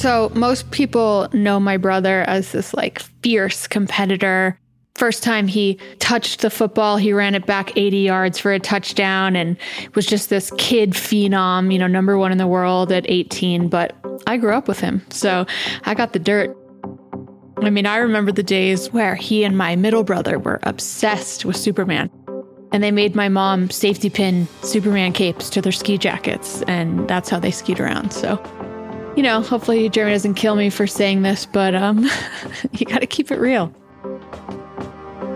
So, most people know my brother as this like fierce competitor. First time he touched the football, he ran it back 80 yards for a touchdown and was just this kid phenom, you know, number one in the world at 18. But I grew up with him, so I got the dirt. I mean, I remember the days where he and my middle brother were obsessed with Superman. And they made my mom safety pin Superman capes to their ski jackets, and that's how they skied around. So you know, hopefully Jeremy doesn't kill me for saying this, but um, you got to keep it real.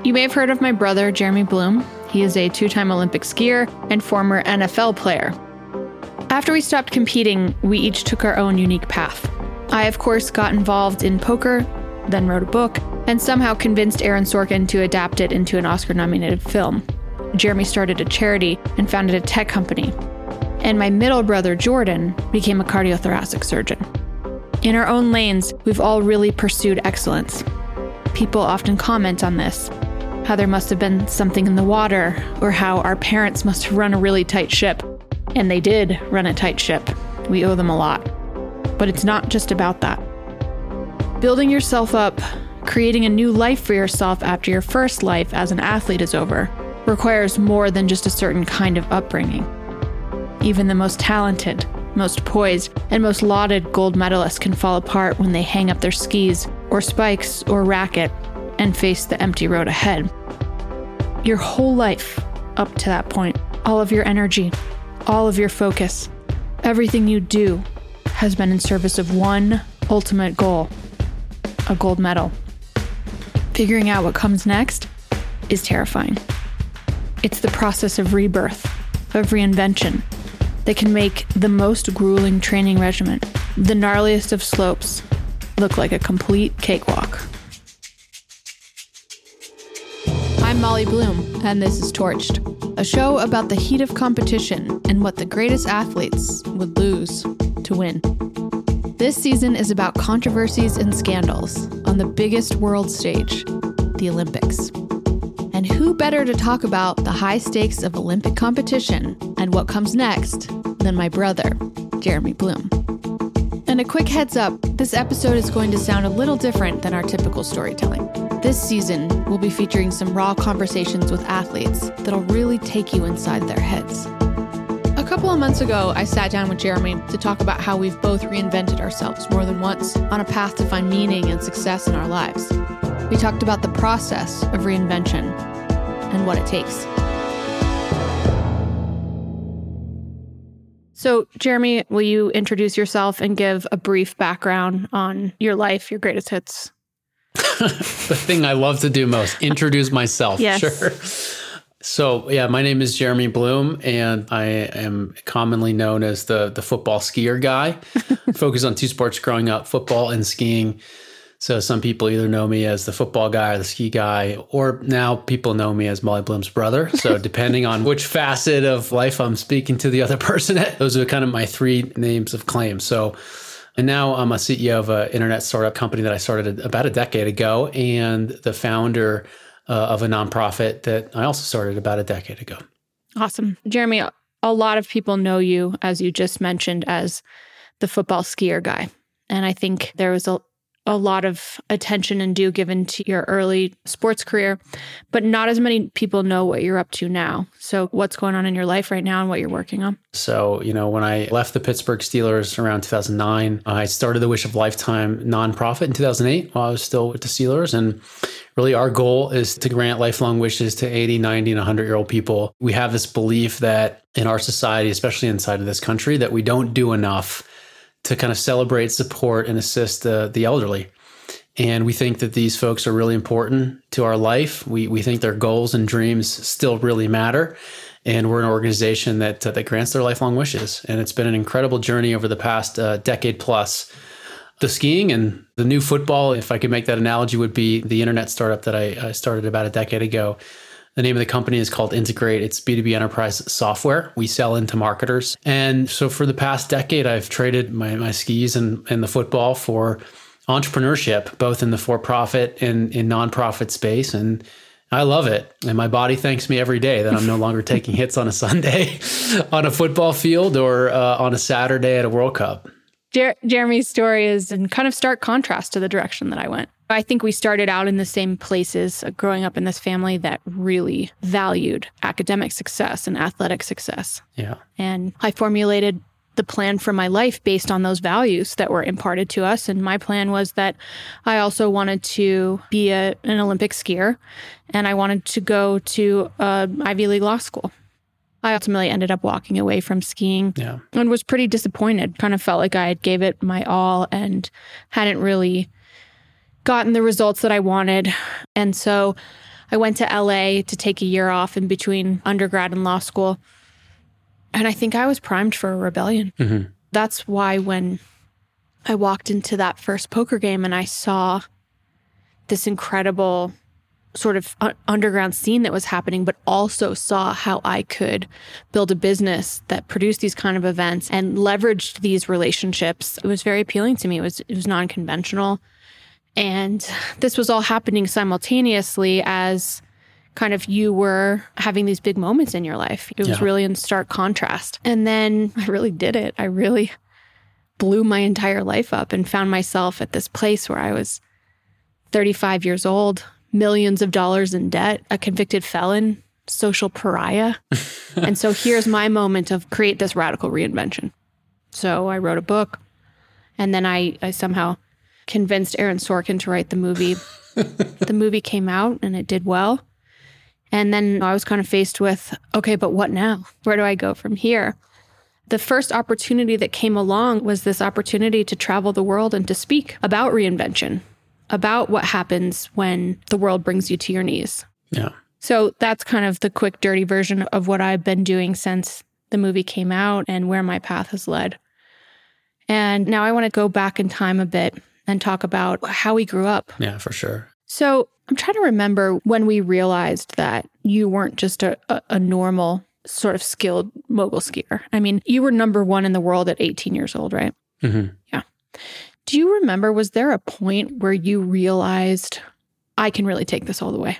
You may have heard of my brother, Jeremy Bloom. He is a two time Olympic skier and former NFL player. After we stopped competing, we each took our own unique path. I, of course, got involved in poker, then wrote a book, and somehow convinced Aaron Sorkin to adapt it into an Oscar nominated film. Jeremy started a charity and founded a tech company, and my middle brother, Jordan, became a cardiothoracic surgeon. In our own lanes, we've all really pursued excellence. People often comment on this how there must have been something in the water, or how our parents must have run a really tight ship. And they did run a tight ship. We owe them a lot. But it's not just about that. Building yourself up, creating a new life for yourself after your first life as an athlete is over, requires more than just a certain kind of upbringing. Even the most talented, most poised, and most lauded gold medalists can fall apart when they hang up their skis, or spikes, or racket, and face the empty road ahead. Your whole life, up to that point, all of your energy, all of your focus, everything you do has been in service of one ultimate goal a gold medal. Figuring out what comes next is terrifying. It's the process of rebirth, of reinvention, that can make the most grueling training regimen, the gnarliest of slopes, look like a complete cakewalk. I'm Molly Bloom, and this is Torched, a show about the heat of competition and what the greatest athletes would lose to win. This season is about controversies and scandals on the biggest world stage, the Olympics. And who better to talk about the high stakes of Olympic competition and what comes next than my brother, Jeremy Bloom? And a quick heads up this episode is going to sound a little different than our typical storytelling. This season, we'll be featuring some raw conversations with athletes that'll really take you inside their heads. A couple of months ago, I sat down with Jeremy to talk about how we've both reinvented ourselves more than once on a path to find meaning and success in our lives. We talked about the process of reinvention and what it takes. So, Jeremy, will you introduce yourself and give a brief background on your life, your greatest hits? the thing I love to do most, introduce myself. Yes. Sure. So, yeah, my name is Jeremy Bloom, and I am commonly known as the the football skier guy. Focused on two sports growing up, football and skiing. So some people either know me as the football guy or the ski guy, or now people know me as Molly Bloom's brother. So depending on which facet of life I'm speaking to the other person at, those are kind of my three names of claim. So and now I'm a CEO of an internet startup company that I started about a decade ago, and the founder uh, of a nonprofit that I also started about a decade ago. Awesome. Jeremy, a lot of people know you, as you just mentioned, as the football skier guy. And I think there was a a lot of attention and due given to your early sports career, but not as many people know what you're up to now. So, what's going on in your life right now and what you're working on? So, you know, when I left the Pittsburgh Steelers around 2009, I started the Wish of Lifetime nonprofit in 2008 while I was still with the Steelers. And really, our goal is to grant lifelong wishes to 80, 90, and 100 year old people. We have this belief that in our society, especially inside of this country, that we don't do enough to kind of celebrate, support, and assist the, the elderly. And we think that these folks are really important to our life. We, we think their goals and dreams still really matter. And we're an organization that, uh, that grants their lifelong wishes. And it's been an incredible journey over the past uh, decade plus. The skiing and the new football, if I could make that analogy, would be the internet startup that I, I started about a decade ago. The name of the company is called Integrate. It's B2B enterprise software. We sell into marketers. And so for the past decade, I've traded my, my skis and, and the football for entrepreneurship, both in the for profit and in nonprofit space. And I love it. And my body thanks me every day that I'm no longer taking hits on a Sunday on a football field or uh, on a Saturday at a World Cup. Jer- Jeremy's story is in kind of stark contrast to the direction that I went. I think we started out in the same places, uh, growing up in this family that really valued academic success and athletic success. Yeah. And I formulated the plan for my life based on those values that were imparted to us. And my plan was that I also wanted to be a, an Olympic skier and I wanted to go to uh, Ivy League law school. I ultimately ended up walking away from skiing yeah. and was pretty disappointed. Kind of felt like I had gave it my all and hadn't really gotten the results that I wanted. And so I went to LA to take a year off in between undergrad and law school. And I think I was primed for a rebellion. Mm-hmm. That's why when I walked into that first poker game and I saw this incredible sort of underground scene that was happening, but also saw how I could build a business that produced these kind of events and leveraged these relationships. It was very appealing to me. It was it was non-conventional. And this was all happening simultaneously as kind of you were having these big moments in your life. It was Yeah. really in stark contrast. And then I really did it. I really blew my entire life up and found myself at this place where I was 35 years old, millions of dollars in debt, a convicted felon, social pariah. and so here's my moment of create this radical reinvention. So I wrote a book and then I, I somehow convinced Aaron Sorkin to write the movie. the movie came out and it did well. And then I was kind of faced with, okay, but what now? Where do I go from here? The first opportunity that came along was this opportunity to travel the world and to speak about reinvention, about what happens when the world brings you to your knees. Yeah. So that's kind of the quick, dirty version of what I've been doing since the movie came out and where my path has led. And now I want to go back in time a bit and talk about how we grew up. Yeah, for sure. So I'm trying to remember when we realized that you weren't just a, a, a normal sort of skilled mogul skier. I mean, you were number one in the world at 18 years old, right? hmm Yeah. Do you remember, was there a point where you realized I can really take this all the way?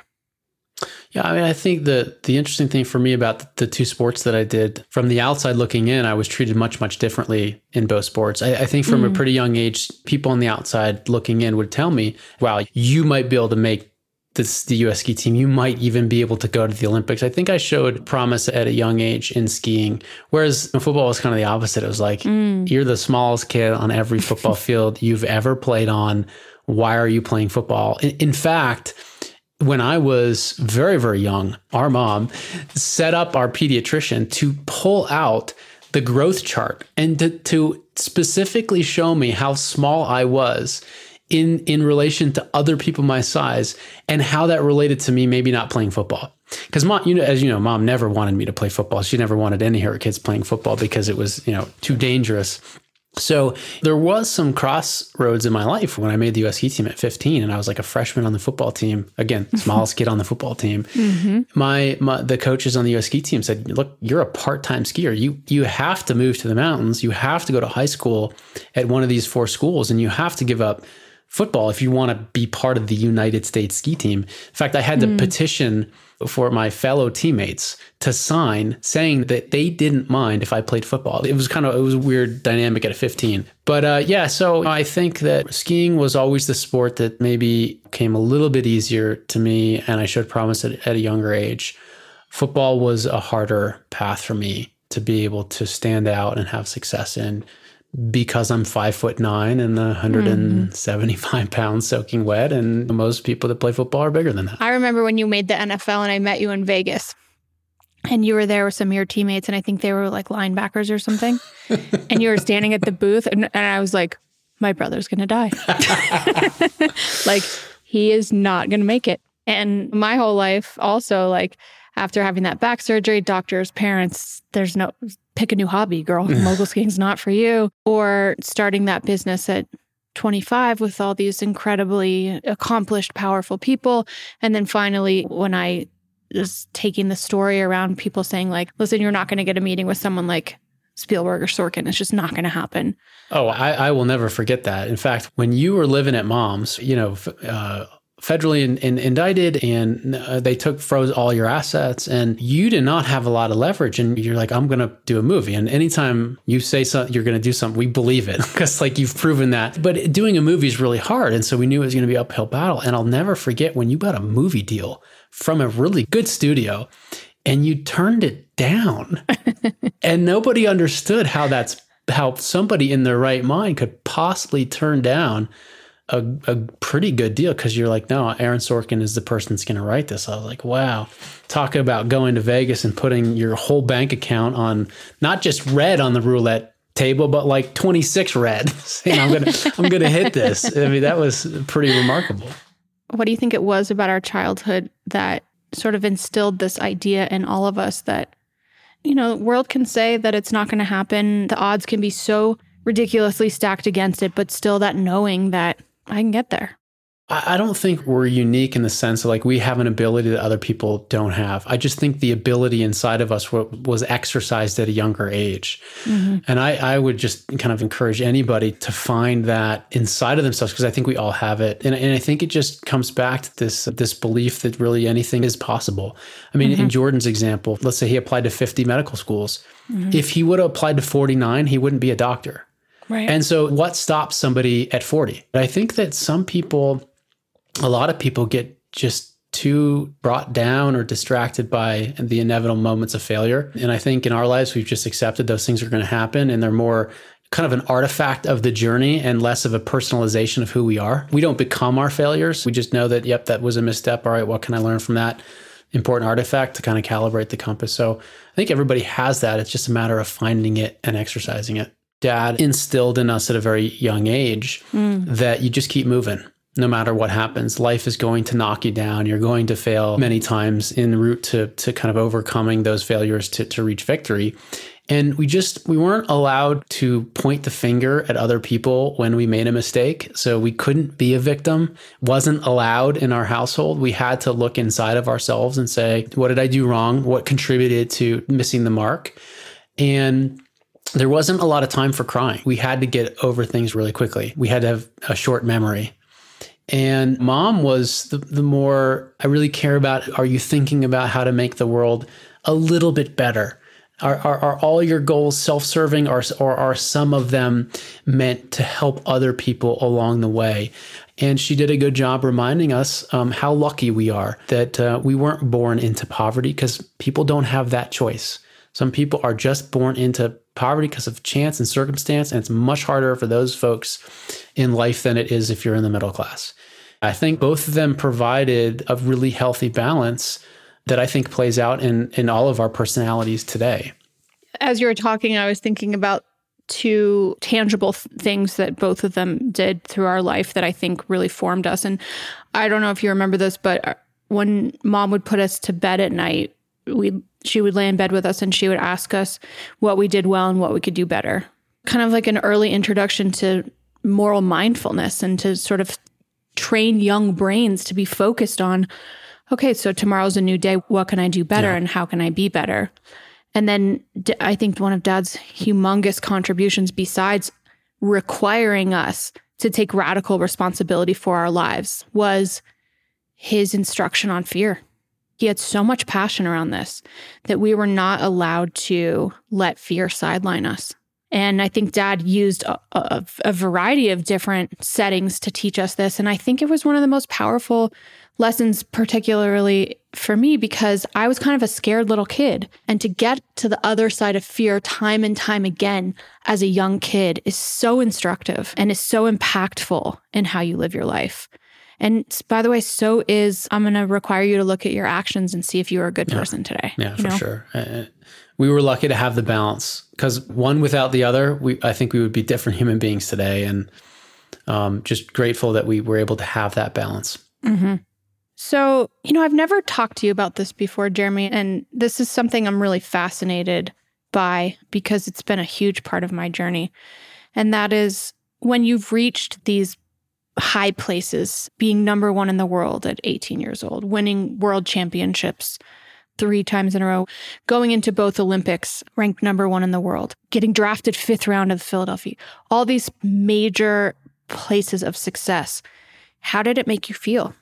Yeah, I mean, I think the the interesting thing for me about the, two sports that I did, from the outside looking in, I was treated much much differently in both sports. I, I think from a mm. pretty young age, people on the outside looking in would tell me, "Wow, you might be able to make this the U.S. ski team. You might even be able to go to the Olympics." I think I showed promise at a young age in skiing, whereas in football was kind of the opposite. It was like mm. you're the smallest kid on every football field you've ever played on. Why are you playing football? in, in fact when I was very, very young, our mom set up our pediatrician to pull out the growth chart and to, to specifically show me how small I was in in relation to other people my size and how that related to me maybe not playing football. Because mom, you know, as you know, mom never wanted me to play football. She never wanted any of her kids playing football because it was, you know, too dangerous. So there was some crossroads in my life when I made the US ski team at 15 and I was like a freshman on the football team. Again, smallest kid on the football team. My, my the coaches on the US ski team said, "Look, you're a part-time skier. You you have to move to the mountains. You have to go to high school at one of these four schools and you have to give up football if you want to be part of the United States ski team. In fact, I had to mm. petition for my fellow teammates to sign saying that they didn't mind if I played football. It was kind of it was a weird dynamic at 15. But uh, yeah, so I think that skiing was always the sport that maybe came a little bit easier to me, and I should promise it at a younger age. Football was a harder path for me to be able to stand out and have success in because I'm five foot nine and 175 mm. pounds soaking wet. And most people that play football are bigger than that. I remember when you made the NFL and I met you in Vegas and you were there with some of your teammates and I think they were like linebackers or something. and you were standing at the booth and, and I was like, my brother's going to die. like he is not going to make it. And my whole life also like after having that back surgery, doctors, parents, there's no pick a new hobby, girl. Mogul skiing's not for you. Or starting that business at 25 with all these incredibly accomplished, powerful people. And then finally, when I was taking the story around people saying, like, listen, you're not going to get a meeting with someone like Spielberg or Sorkin. It's just not going to happen. Oh, I, I, will never forget that. In fact, when you were living at mom's, you know, uh, federally in, in, indicted and uh, they took froze all your assets and you did not have a lot of leverage and you're like i'm going to do a movie. And anytime you say something you're going to do something we believe it because like you've proven that. But doing a movie is really hard. And so we knew it was going to be uphill battle. And i'll never forget when you got a movie deal from a really good studio and you turned it down. And nobody understood how that's how somebody in their right mind could possibly turn down a, a pretty good deal because you're like, no, Aaron Sorkin is the person that's going to write this. I was like, wow, talk about going to Vegas and putting your whole bank account on not just red on the roulette table, but like 26 red. saying I'm gonna I'm gonna hit this. I mean, that was pretty remarkable. What do you think it was about our childhood that sort of instilled this idea in all of us that, you know, the world can say that it's not going to happen. The odds can be so ridiculously stacked against it, but still that knowing that I can get there. I don't think we're unique in the sense of like we have an ability that other people don't have. I just think the ability inside of us was exercised at a younger age. Mm-hmm. And I, I, would just kind of encourage anybody to find that inside of themselves because I think we all have it. And, and, I think it just comes back to this, this belief that really anything is possible. I mean, mm-hmm. in Jordan's example, let's say he applied to 50 medical schools. Mm-hmm. If he would have applied to 49, he wouldn't be a doctor. Right. And so, what stops somebody at 40? I think that some people, a lot of people get just too brought down or distracted by the inevitable moments of failure. And I think in our lives, we've just accepted those things are going to happen and they're more kind of an artifact of the journey and less of a personalization of who we are. We don't become our failures. We just know that, yep, that was a misstep. All right, what can I learn from that? Important artifact to kind of calibrate the compass. So I think everybody has that. It's just a matter of finding it and exercising it dad instilled in us at a very young age mm. that you just keep moving no matter what happens. Life is going to knock you down. You're going to fail many times en route to, to kind of overcoming those failures to, to reach victory. And we just we weren't allowed to point the finger at other people when we made a mistake. So we couldn't be a victim. Wasn't allowed in our household. We had to look inside of ourselves and say, what did I do wrong? What contributed to missing the mark? And there wasn't a lot of time for crying. We had to get over things really quickly. We had to have a short memory. And mom was the, the more I really care about are you thinking about how to make the world a little bit better? Are, are, are all your goals self serving or, or are some of them meant to help other people along the way? And she did a good job reminding us um, how lucky we are that uh, we weren't born into poverty because people don't have that choice. Some people are just born into poverty because of chance and circumstance, and it's much harder for those folks in life than it is if you're in the middle class. I think both of them provided a really healthy balance that I think plays out in in all of our personalities today. As you were talking, I was thinking about two tangible th- things that both of them did through our life that I think really formed us. And I don't know if you remember this, but uh, when mom would put us to bed at night, we she would lay in bed with us and she would ask us what we did well and what we could do better. Kind of like an early introduction to moral mindfulness and to sort of train young brains to be focused on okay, so tomorrow's a new day. What can I do better yeah. and how can I be better? And then I think one of dad's humongous contributions, besides requiring us to take radical responsibility for our lives was his instruction on fear. He had so much passion around this that we were not allowed to let fear sideline us. And I think dad used a, a, a, variety of different settings to teach us this. And I think it was one of the most powerful lessons, particularly for me, because I was kind of a scared little kid. And to get to the other side of fear time and time again as a young kid is so instructive and is so impactful in how you live your life. And by the way, so is I'm going to require you to look at your actions and see if you are a good yeah. person today. Yeah, for know? sure. Uh, we were lucky to have the balance because one without the other, we I think we would be different human beings today, and um, just grateful that we were able to have that balance. Mm-hmm. So, you know, I've never talked to you about this before, Jeremy, and this is something I'm really fascinated by because it's been a huge part of my journey. And that is when you've reached these high places, being number one in the world at 18 years old, winning world championships three times in a row, going into both Olympics, ranked number one in the world, getting drafted fifth round of Philadelphia, all these major places of success. How did it make you feel?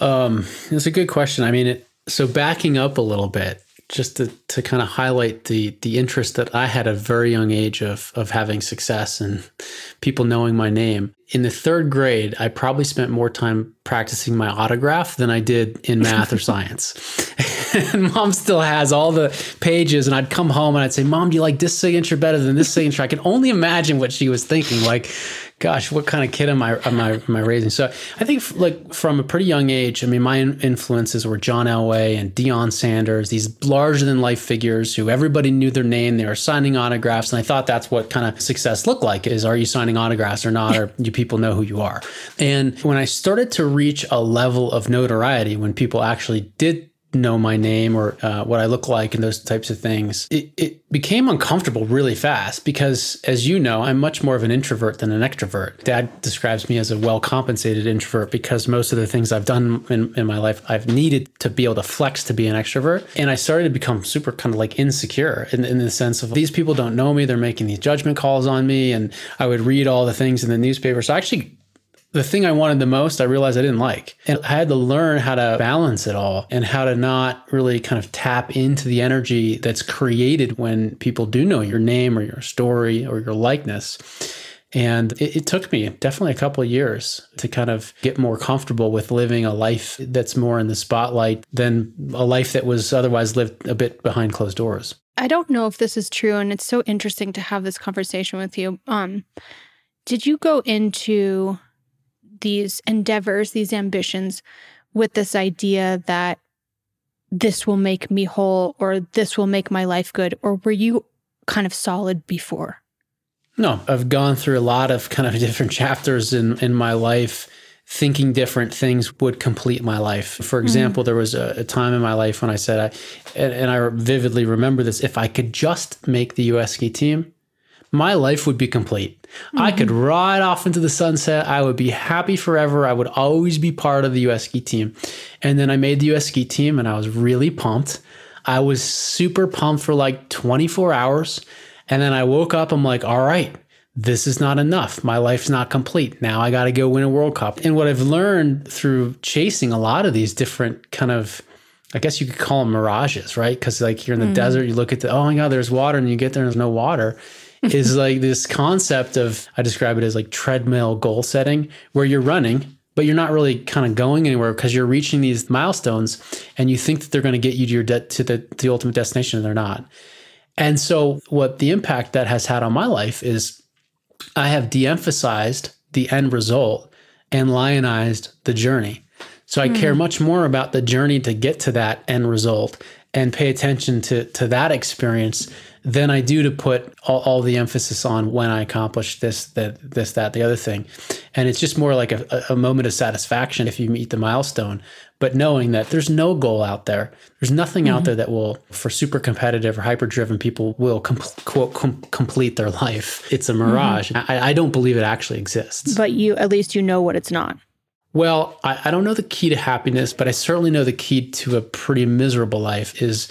Um, it's a good question. I mean, it, so backing up a little bit, just to, to kind of highlight the the interest that I had at a very young age of of having success and people knowing my name. In the third grade, I probably spent more time practicing my autograph than I did in math or science. and mom still has all the pages, and I'd come home and I'd say, "Mom, do you like this signature better than this signature?" I can only imagine what she was thinking. Like, gosh, what kind of kid am I am I am I raising? So I think like from a pretty young age, I mean, my influences were John Elway and Deion Sanders, these larger than life figures who everybody knew their name. They were signing autographs, and I thought that's what kind of success looked like: is are you signing autographs or not, or do people know who you are? And when I started to reach a level of notoriety, when people actually did know my name or uh, what I look like and those types of things, it, it became uncomfortable really fast because, as you know, I'm much more of an introvert than an extrovert. Dad describes me as a well compensated introvert because most of the things I've done in, in my life, I've needed to be able to flex to be an extrovert. And I started to become super kind of like insecure in, in the sense of these people don't know me, they're making these judgment calls on me. And I would read all the things in the newspaper. So I actually the thing I wanted the most, I realized I didn't like. And I had to learn how to balance it all and how to not really kind of tap into the energy that's created when people do know your name or your story or your likeness. And it, it took me definitely a couple years to kind of get more comfortable with living a life that's more in the spotlight than a life that was otherwise lived a bit behind closed doors. I don't know if this is true, and it's so interesting to have this conversation with you. Um, did you go into these endeavors, these ambitions with this idea that this will make me whole or this will make my life good? Or were you kind of solid before? No, I've gone through a lot of kind of different chapters in, in my life thinking different things would complete my life. For mm-hmm. example, mm-hmm. there was a, a, time in my life when I said, I, and, and, I vividly remember this if I could just make the US ski team, my life would be complete. Mm-hmm. I could ride off into the sunset. I would be happy forever. I would always be part of the US ski team. And then I made the US ski team and I was really pumped. I was super pumped for like 24 hours. And then I woke up, I'm like, all right, this is not enough. My life's not complete. Now I got to go win a World Cup. And what I've learned through chasing a lot of these different kind of I guess you could call them mirages, right? Because like you're in the mm. desert, you look at the oh my god, there's water, and you get there, and there's no water is like this concept of I describe it as like treadmill goal setting where you're running but you're not really kind of going anywhere because you're reaching these milestones and you think that they're going to get you to your de- to the, to the ultimate destination and they're not. And so what the impact that has had on my life is I have de-emphasized the end result and lionized the journey. So I mm. care much more about the journey to get to that end result and pay attention to to that experience than I do to put all, all, the emphasis on when I accomplish this, that, this, that, the other thing. And it's just more like a, a moment of satisfaction if you meet the milestone. But knowing that there's no goal out there, there's nothing mm-hmm. out there that will, for super competitive or hyper driven people, will com- quote com- complete their life. It's a mirage. Mm-hmm. I, I don't believe it actually exists. But you, at least you know what it's not. Well, I, I don't know the key to happiness, but I certainly know the key to a pretty miserable life is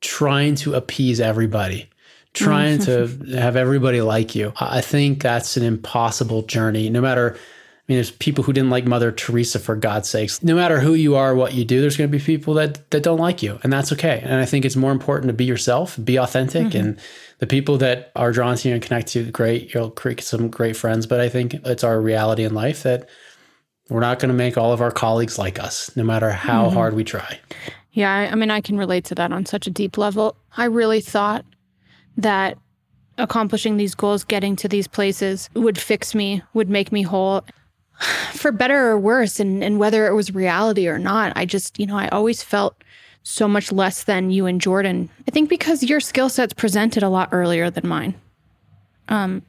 trying to appease everybody trying to have everybody like you. I think that's an impossible journey. No matter, I mean, there's people who didn't like Mother Teresa for God's sakes. No matter who you are, what you do, there's going to be people that that don't like you, and that's okay. And I think it's more important to be yourself, be authentic, mm-hmm. and the people that are drawn to you and connect to you, great. You'll create some great friends. But I think it's our reality in life that we're not going to make all of our colleagues like us, no matter how mm-hmm. hard we try. Yeah, I mean, I can relate to that on such a deep level. I really thought that accomplishing these goals, getting to these places would fix me, would make me whole. For better or worse, and, and whether it was reality or not, I just, you know, I always felt so much less than you and Jordan. I think because your skill set's presented a lot earlier than mine. Um,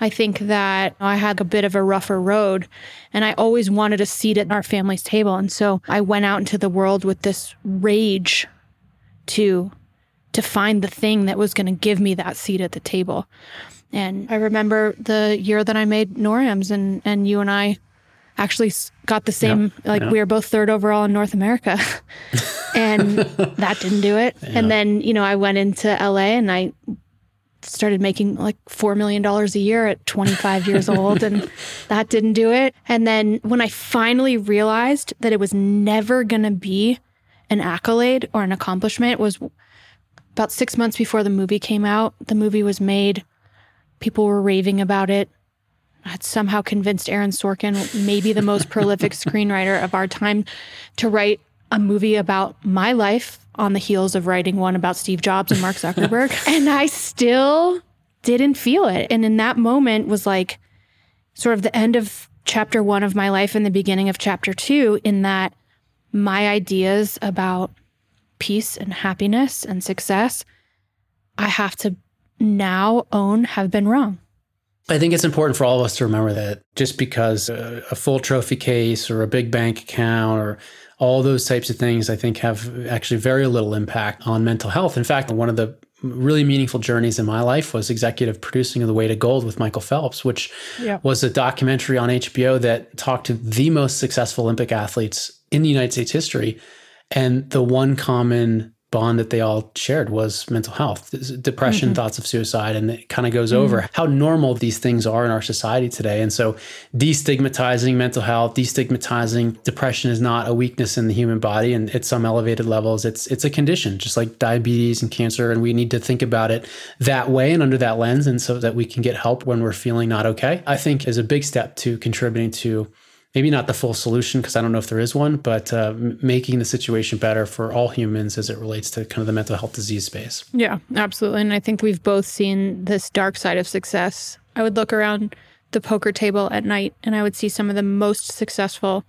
I think that I had a bit of a rougher road and I always wanted a seat at our family's table. And so I went out into the world with this rage to to find the thing that was going to give me that seat at the table. And I remember the year that I made NORAMs and and you and I actually got the same like we were both third overall in North America. and that didn't do it. Yeah. And then, you know, I went into LA and I started making like $4 million a year at 25 years old, and that didn't do it. And then when I finally realized that it was never going to be an accolade or an accomplishment, was about six months before the movie came out. The movie was made, people were raving about it. I had somehow convinced Aaron Sorkin, maybe the most prolific screenwriter of our time, to write a movie about my life on the heels of writing one about Steve Jobs and Mark Zuckerberg. and I still didn't feel it. And in that moment was like sort of the end of chapter one of my life and the beginning of chapter two, in that my ideas about peace and happiness and success, I have to now own have been wrong. I think it's important for all of us to remember that just because a, a full trophy case or a big bank account or all those types of things I think have actually very little impact on mental health. In fact, one of the really meaningful journeys in my life was executive producing of The Weight of Gold with Michael Phelps, which yeah. was a documentary on HBO that talked to the most successful Olympic athletes in the United States history. And the one common bond that they all shared was mental health, depression, mm-hmm. thoughts of suicide. And it kind of goes mm-hmm. over how normal these things are in our society today. And so destigmatizing mental health, destigmatizing depression is not a weakness in the human body. And at some elevated levels, it's it's a condition, just like diabetes and cancer. And we need to think about it that way and under that lens. And so that we can get help when we're feeling not okay, I think is a big step to contributing to maybe not the full solution because I don't know if there is one, but uh, making the situation better for all humans as it relates to kind of the mental health disease space. Yeah, absolutely. And I think we've both seen this dark side of success. I would look around the poker table at night and I would see some of the most successful,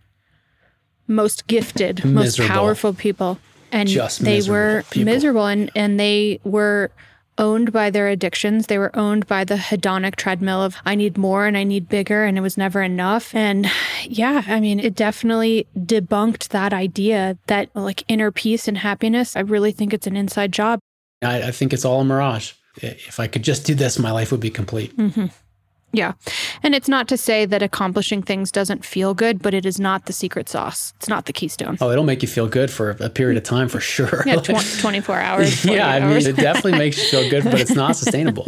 most gifted, miserable. most powerful people. And Just they were people. miserable and, and they were owned by their addictions. They were owned by the hedonic treadmill of I need more and I need bigger and it was never enough. And yeah, I mean, it definitely debunked that idea that like inner peace and happiness. I really think it's an inside job. I, I think it's all a mirage. If I could just do this, my life would be complete. Mm-hmm. Yeah. And it's not to say that accomplishing things doesn't feel good, but it is not the secret sauce. It's not the keystone. Oh, it'll make you feel good for a period of time for sure. Yeah, tw- 24 hours. yeah, I hours. mean, it definitely makes you feel good, but it's not sustainable.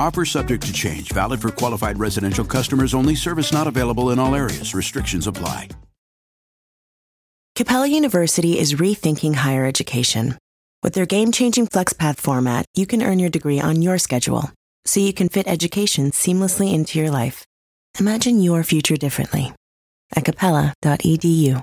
Offer subject to change, valid for qualified residential customers only, service not available in all areas. Restrictions apply. Capella University is rethinking higher education. With their game changing FlexPath format, you can earn your degree on your schedule, so you can fit education seamlessly into your life. Imagine your future differently at capella.edu.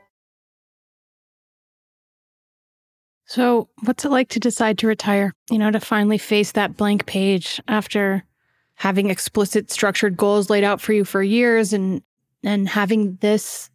So, what's it like to decide to retire? You know, to finally face that blank page after having explicit structured goals laid out for you for years and and having this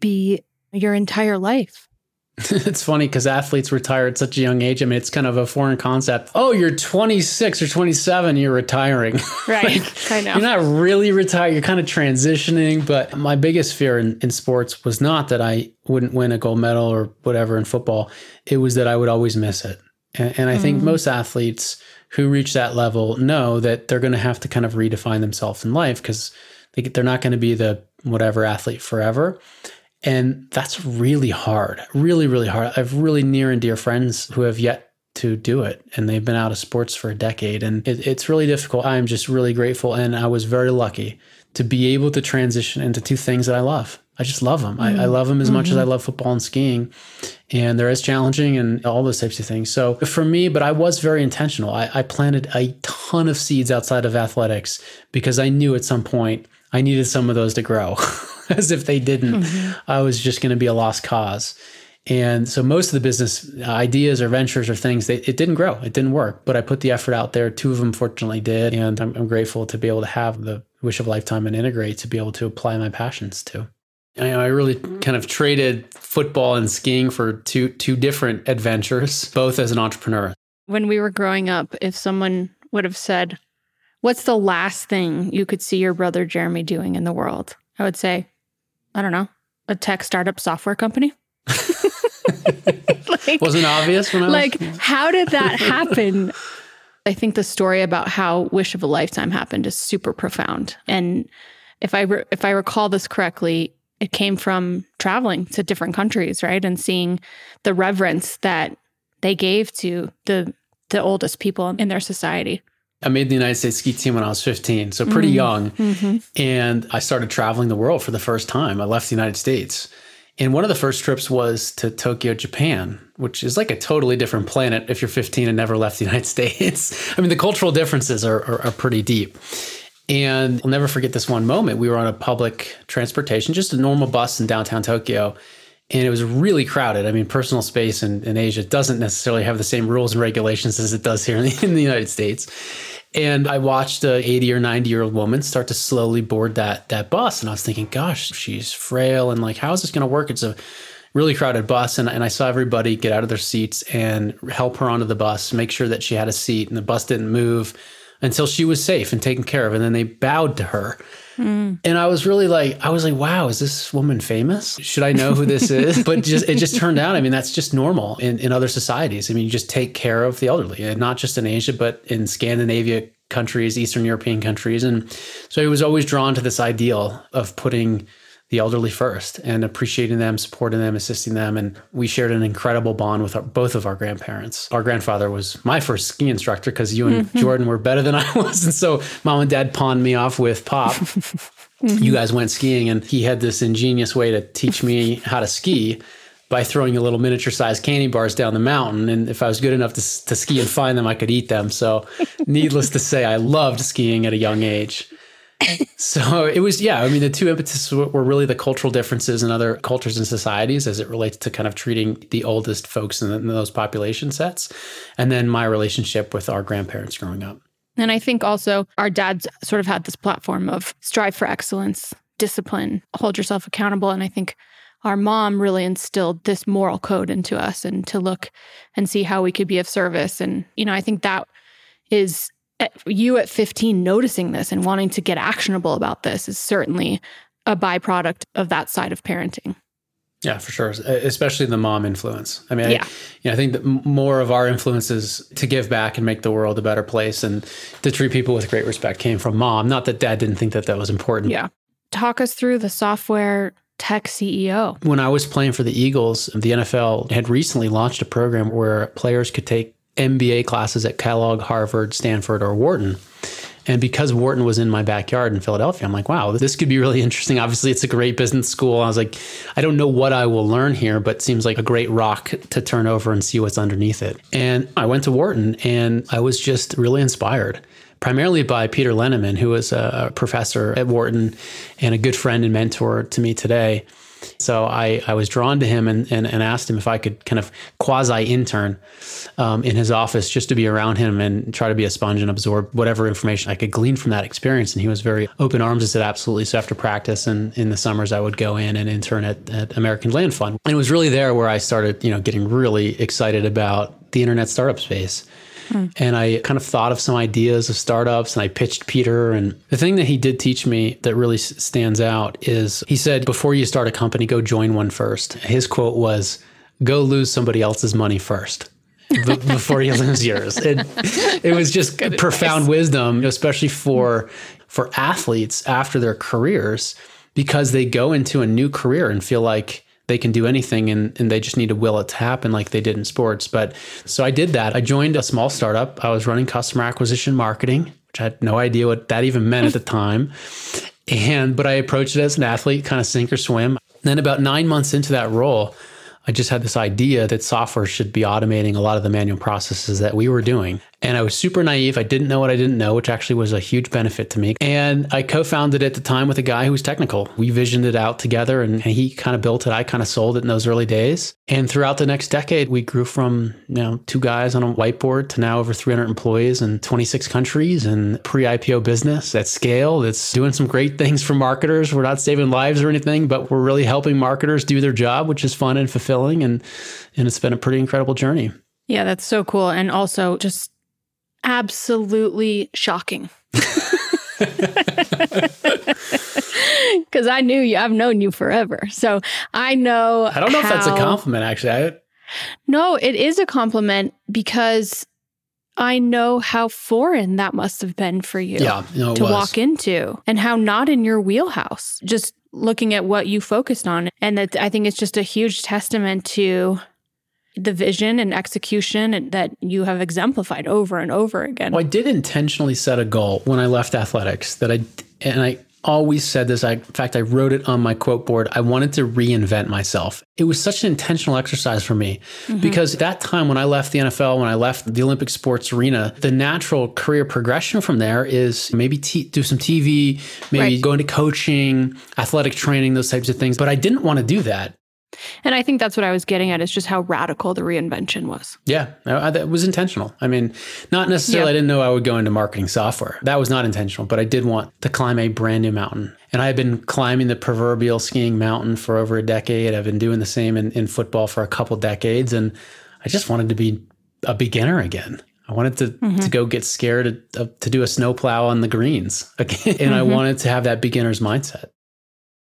be your entire life. it's funny because athletes retire at such a young age. I mean, it's kind of a foreign concept. Oh, you're 26 or 27, you're retiring. Right. like, I know. You're not really retired, you're kind of transitioning. But my biggest fear in, in sports was not that I wouldn't win a gold medal or whatever in football, it was that I would always miss it. And, and I mm. think most athletes who reach that level know that they're going to have to kind of redefine themselves in life because they, they're not going to be the whatever athlete forever. And that's really hard, really, really hard. I have really near and dear friends who have yet to do it, and they've been out of sports for a decade. And it, it's really difficult. I'm just really grateful. And I was very lucky to be able to transition into two things that I love. I just love them. Mm-hmm. I, I, love them as mm-hmm. much as I mm-hmm. love football and skiing. And they're as challenging and all those types of things. So for me, but I was very intentional. I, I planted a ton of seeds outside of athletics because I knew at some point I needed some of those to grow. as if they didn't, mm-hmm. I was just going to be a lost cause. And so most of the business ideas or ventures or things, they, it didn't grow, it didn't work. But I put the effort out there. Two of them fortunately did, and I'm, I'm grateful to be able to have the wish of a lifetime and integrate to be able to apply my passions to. I, I really kind of traded football and skiing for two two different adventures, both as an entrepreneur. When we were growing up, if someone would have said, "What's the last thing you could see your brother Jeremy doing in the world?" I would say, I don't know, a tech startup software company. like, Wasn't obvious when I was like, how did that happen? I think the story about how Wish of a Lifetime happened is super profound. And if I re- if I recall this correctly, it came from traveling to different countries, right, and seeing the reverence that they gave to the the oldest people in their society. I made the United States ski team when I was 15, so pretty mm-hmm. young. Mm-hmm. And I started traveling the world for the first time. I left the United States. And one of the first trips was to Tokyo, Japan, which is like a totally different planet if you're 15 and never left the United States. I mean, the cultural differences are, are, are pretty deep. And I'll never forget this one moment. We were on a public transportation, just a normal bus in downtown Tokyo and it was really crowded. I mean, personal space in, in Asia doesn't necessarily have the same rules and regulations as it does here in the, in the United States. And I watched a 80 or 90 year old woman start to slowly board that that bus, and I was thinking, gosh, she's frail, and like, how is this going to work? It's a really crowded bus, and, and I saw everybody get out of their seats and help her onto the bus, make sure that she had a seat, and the bus didn't move until she was safe and taken care of. And then they bowed to her. Mm. And I was really like, I was like, wow, is this woman famous? Should I know who this is? but just it just turned out, I mean, that's just normal in, in other societies. I mean, you just take care of the elderly, and not just in Asia, but in Scandinavia countries, Eastern European countries. And so I was always drawn to this ideal of putting the elderly first and appreciating them, supporting them, assisting them. And we shared an incredible bond with our, both of our grandparents. Our grandfather was my first ski instructor because you and mm-hmm. Jordan were better than I was. And so mom and dad pawned me off with Pop. mm-hmm. You guys went skiing, and he had this ingenious way to teach me how to ski by throwing a little miniature sized candy bars down the mountain. And if I was good enough to, to ski and find them, I could eat them. So, needless to say, I loved skiing at a young age so it was, yeah. I mean, the two impetus were really the cultural differences in other cultures and societies as it relates to kind of treating the oldest folks in, in those population sets, and then my relationship with our grandparents growing up. And I think also our dads sort of had this platform of strive for excellence, discipline, hold yourself accountable. And I think our mom really instilled this moral code into us and to look and see how we could be of service. And, you know, I think that is you at 15 noticing this and wanting to get actionable about this is certainly a byproduct of that side of parenting. Yeah, for sure. Especially the mom influence. I mean, yeah. I, you know, I think that more of our influences to give back and make the world a better place and to treat people with great respect came from mom. Not that dad didn't think that that was important. Yeah. Talk us through the software tech CEO. When I was playing for the Eagles, the NFL had recently launched a program where players could take MBA classes at Kellogg, Harvard, Stanford, or Wharton. And because Wharton was in my backyard in Philadelphia, I'm like, wow, this could be really interesting. Obviously, it's a great business school. I was like, I don't know what I will learn here, but seems like a great rock to turn over and see what's underneath it. And I went to Wharton and I was just really inspired primarily by Peter Linneman, who was a professor at Wharton and a good friend and mentor to me today. So I, I was drawn to him and, and, and asked him if I could kind of quasi intern um, in his office just to be around him and try to be a sponge and absorb whatever information I could glean from that experience. And he was very open arms and said, absolutely. So after practice and in the summers, I would go in and intern at, at American Land Fund. And it was really there where I started, you know, getting really excited about the internet startup space. Hmm. And I kind of thought of some ideas of startups and I pitched Peter. And the thing that he did teach me that really stands out is he said, before you start a company, go join one first. His quote was, go lose somebody else's money first. before you lose yours. It, it was just profound wisdom, especially for for athletes after their careers, because they go into a new career and feel like they can do anything and, and they just need to will it to happen like they did in sports. But so I did that. I joined a small startup. I was running customer acquisition marketing, which I had no idea what that even meant at the time. And but I approached it as an athlete, kind of sink or swim. Then about nine months into that role, I just had this idea that software should be automating a lot of the manual processes that we were doing. And I was super naive. I didn't know what I didn't know, which actually was a huge benefit to me. And I co founded at the time with a guy who was technical. We visioned it out together and he kind of built it. I kind of sold it in those early days. And throughout the next decade, we grew from you know, two guys on a whiteboard to now over 300 employees in 26 countries and pre IPO business at scale that's doing some great things for marketers. We're not saving lives or anything, but we're really helping marketers do their job, which is fun and fulfilling. And, and it's been a pretty incredible journey. Yeah, that's so cool. And also just absolutely shocking. Because I knew you, I've known you forever. So I know. I don't know how, if that's a compliment, actually. I, no, it is a compliment because I know how foreign that must have been for you yeah, to was. walk into and how not in your wheelhouse. Just looking at what you focused on. And that I think it's just a huge testament to the vision and execution that you have exemplified over and over again. Well, I did intentionally set a goal when I left athletics that I, and I always said this. I, in fact, I wrote it on my quote board. I wanted to reinvent myself. It was such an intentional exercise for me mm-hmm. because that time when I left the NFL, when I left the Olympic sports arena, the natural career progression from there is maybe t- do some TV, maybe right. go into coaching, athletic training, those types of things. But I didn't want to do that. And I think that's what I was getting at is just how radical the reinvention was. Yeah, that was intentional. I mean, not necessarily, I didn't know I would go into marketing software. That was not intentional, but I did want to climb a brand new mountain. And I had been climbing the proverbial skiing mountain for over a decade. I've been doing the same in, in football for a couple decades. And I just wanted to be a beginner again. I wanted to, mm-hmm. to go get scared to, to do a snowplow on the greens again. And mm-hmm. I wanted to have that beginner's mindset.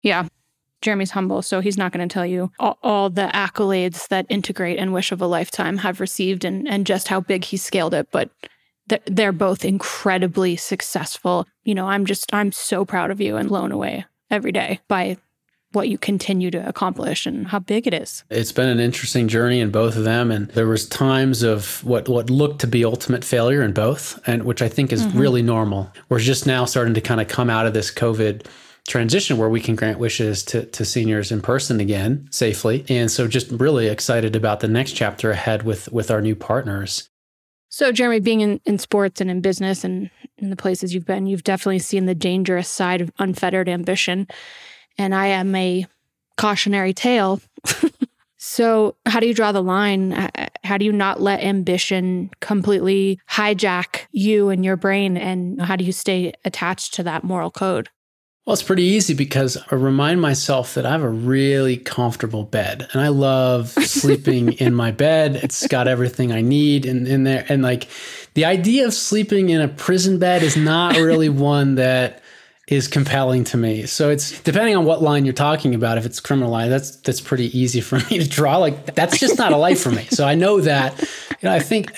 Yeah. Jeremy's humble, so he's not going to tell you all, all, the accolades that Integrate and Wish of a Lifetime have received and, and just how big he scaled it. But th- they're both incredibly successful. You know, I'm just, I'm so proud of you and blown away every day by what you continue to accomplish and how big it is. It's been an interesting journey in both of them and there was times of what what looked to be ultimate failure in both and which I think is mm-hmm. really normal. We're just now starting to kind of come out of this COVID transition where we can grant wishes to, to seniors in person again safely. And so just really excited about the next chapter ahead with with our new partners. So Jeremy, being in, in sports and in business and in the places you've been, you've definitely seen the dangerous side of unfettered ambition. And I am a cautionary tale. so how do you draw the line? Uh, uh, how do you not let ambition completely hijack you and your brain? And how do you stay attached to that moral code? Well, it's pretty easy because I remind myself that I have a really comfortable bed and I love sleeping in my bed. It's got everything I need in, in there. And like the idea of sleeping in a prison bed is not really one that is compelling to me. So it's depending on what line you're talking about. If it's criminal line, that's that's pretty easy for me to draw. Like that's just not a life for me. So I know that. You know, I think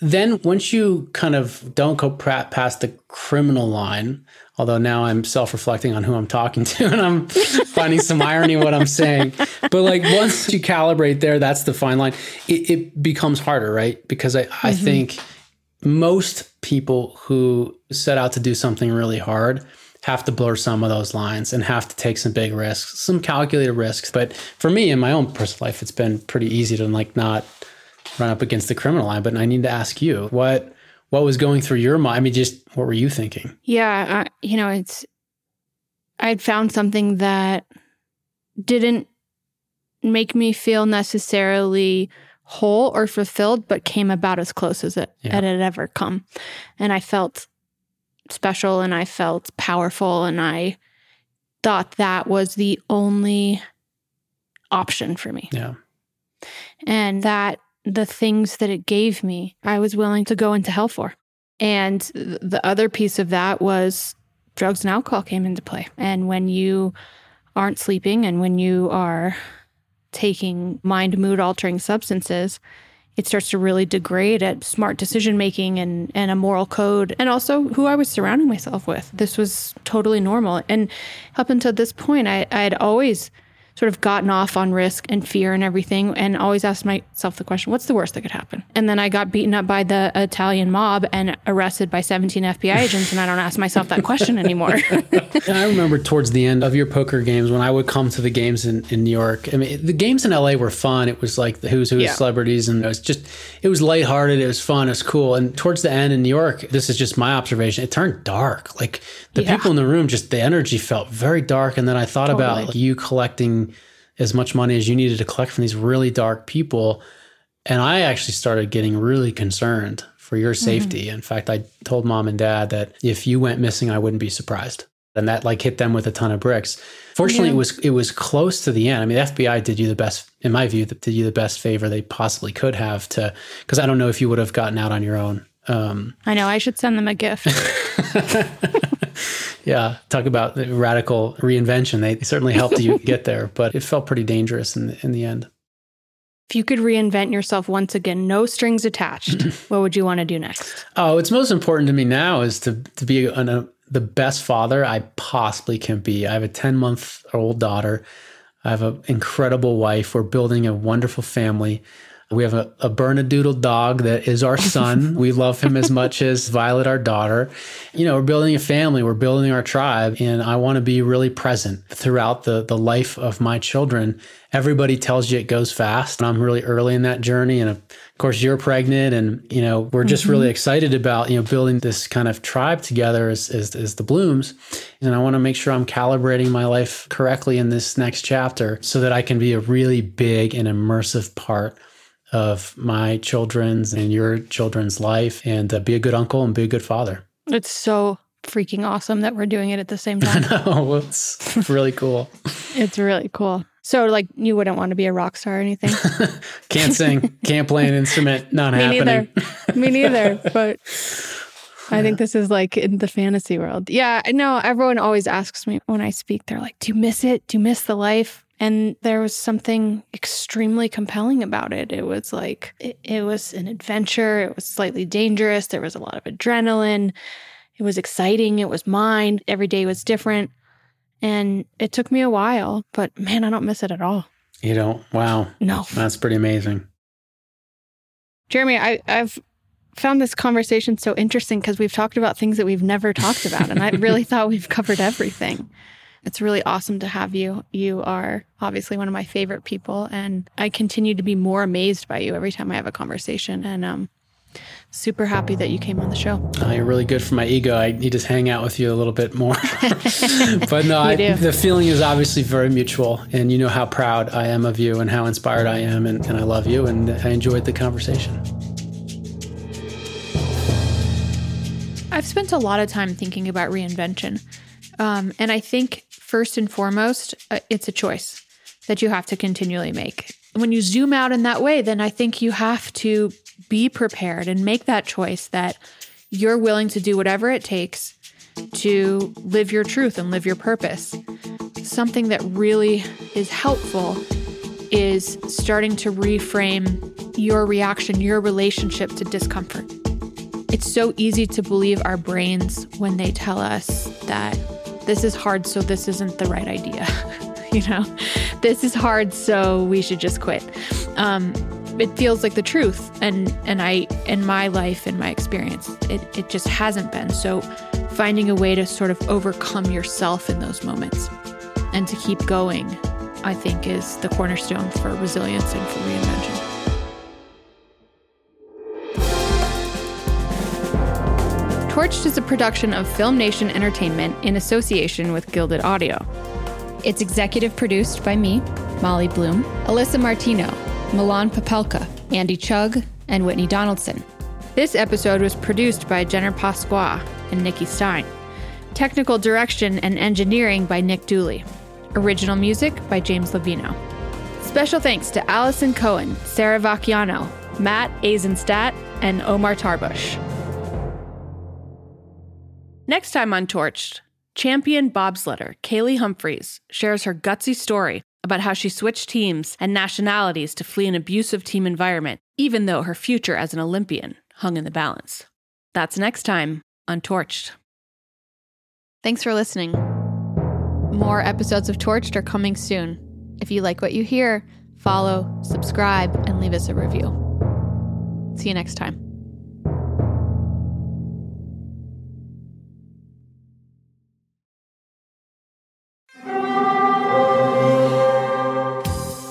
then once you kind of don't go past the criminal line, Although now I'm self reflecting on who I'm talking to and I'm finding some irony in what I'm saying. But like once you calibrate there, that's the fine line. It, it becomes harder, right? Because I, I mm-hmm. think most people who set out to do something really hard have to blur some of those lines and have to take some big risks, some calculated risks. But for me in my own personal life, it's been pretty easy to like not run up against the criminal line. But I need to ask you what what was going through your mind? I mean, just what were you thinking? Yeah, uh, you know, it's I'd found something that didn't make me feel necessarily whole or fulfilled, but came about as close as it, yeah. it had ever come. And I felt special and I felt powerful and I thought that was the only option for me. Yeah. And that the things that it gave me, I was willing to go into hell for. And the other piece of that was drugs and alcohol came into play. And when you aren't sleeping and when you are taking mind mood altering substances, it starts to really degrade at smart decision making and, and a moral code and also who I was surrounding myself with. This was totally normal. And up until this point, I, I had always sort of gotten off on risk and fear and everything and always asked myself the question, what's the worst that could happen? And then I got beaten up by the Italian mob and arrested by 17 FBI agents and I don't ask myself that question anymore. I remember towards the end of your poker games when I would come to the games in, in New York. I mean, the games in LA were fun. It was like the who's who yeah. celebrities and it was just, it was lighthearted. It was fun. It was cool. And towards the end in New York, this is just my observation. It turned dark. Like the yeah. people in the room, just the energy felt very dark. And then I thought totally. about like, you collecting as much money as you needed to collect from these really dark people. And I actually started getting really concerned for your mm-hmm. safety. Mm-hmm. In fact, I told mom and dad that if you went missing, I wouldn't be surprised. And that like hit them with a ton of bricks. Fortunately, yeah. it was it was close to the end. I mean, the FBI did you the best, in my view, did you the best favor they possibly could have to, because I don't know if you would have gotten out on your own. Um, I know. I should send them a gift. yeah, talk about the radical reinvention. They certainly helped you get there, but it felt pretty dangerous in the, in the end. If you could reinvent yourself once again, no strings attached, what would you want to do next? Oh, what's most important to me now is to to be an, a, the best father I possibly can be. I have a 10 month old daughter. I have an incredible wife. We're building a wonderful family. We have a, a Bernedoodle dog that is our son. we love him as much as Violet, our daughter. You know, we're building a family, we're building our tribe, and I want to be really present throughout the, the life of my children. Everybody tells you it goes fast, and I'm really early in that journey. And of course, you're pregnant, and you know, we're just mm-hmm. really excited about you know building this kind of tribe together as, as, as the Blooms. And I want to make sure I'm calibrating my life correctly in this next chapter so that I can be a really big and immersive part of my children's and your children's life and uh, be a good uncle and be a good father. It's so freaking awesome that we're doing it at the same time. I know. It's really cool. it's really cool. So, like, you wouldn't want to be a rock star or anything? can't sing, can't play an instrument, not Me happening. Neither. Me neither. But I think this is like in the fantasy world. Yeah, I know everyone always asks me when I speak, they're like, Do you miss it? Do you miss the life? And there was something extremely compelling about it. It was like, it, it, was an adventure. It was slightly dangerous. There was a lot of adrenaline. It was exciting. It was mine. Every day was different. And it took me a while, but man, I don't miss it at all. You don't? Wow. No. That's pretty amazing. Jeremy, I, I've found this conversation so interesting because we've talked about things that we've never talked about. And I really thought we've covered everything. It's really awesome to have you. You are obviously one of my favorite people, and I continue to be more amazed by you every time I have a conversation. And um, super happy that you came on the show. Oh, you're really good for my ego. I need to hang out with you a little bit more. but no, I, the feeling is obviously very mutual. And you know how proud I am of you and how inspired I am. And, and I love you. And I enjoyed the conversation. I've spent a lot of time thinking about reinvention. Um, and I think first and foremost, uh, it's a choice that you have to continually make. When you zoom out in that way, then I think you have to be prepared and make that choice that you're willing to do whatever it takes to live your truth and live your purpose. Something that really is helpful is starting to reframe your reaction, your relationship to discomfort. It's so easy to believe our brains when they tell us that this is hard, so this isn't the right idea. you know, this is hard, so we should just quit. Um, it feels like the truth, and and I in my life, in my experience, it it just hasn't been. So, finding a way to sort of overcome yourself in those moments, and to keep going, I think, is the cornerstone for resilience and for reinvention. Torched is a production of FilmNation Entertainment in association with Gilded Audio. It's executive produced by me, Molly Bloom, Alyssa Martino, Milan Papelka, Andy Chug, and Whitney Donaldson. This episode was produced by Jenner Pasqua and Nikki Stein. Technical direction and engineering by Nick Dooley. Original music by James Levino. Special thanks to Allison Cohen, Sarah Vacchiano, Matt Azenstadt, and Omar Tarbush. Next time on Torched, champion bobsledder Kaillie Humphries shares her gutsy story about how she switched teams and nationalities to flee an abusive team environment, even though her future as an Olympian hung in the balance. That's next time on Torched. Thanks for listening. More episodes of Torched are coming soon. If you like what you hear, follow, subscribe, and leave us a review. See you next time.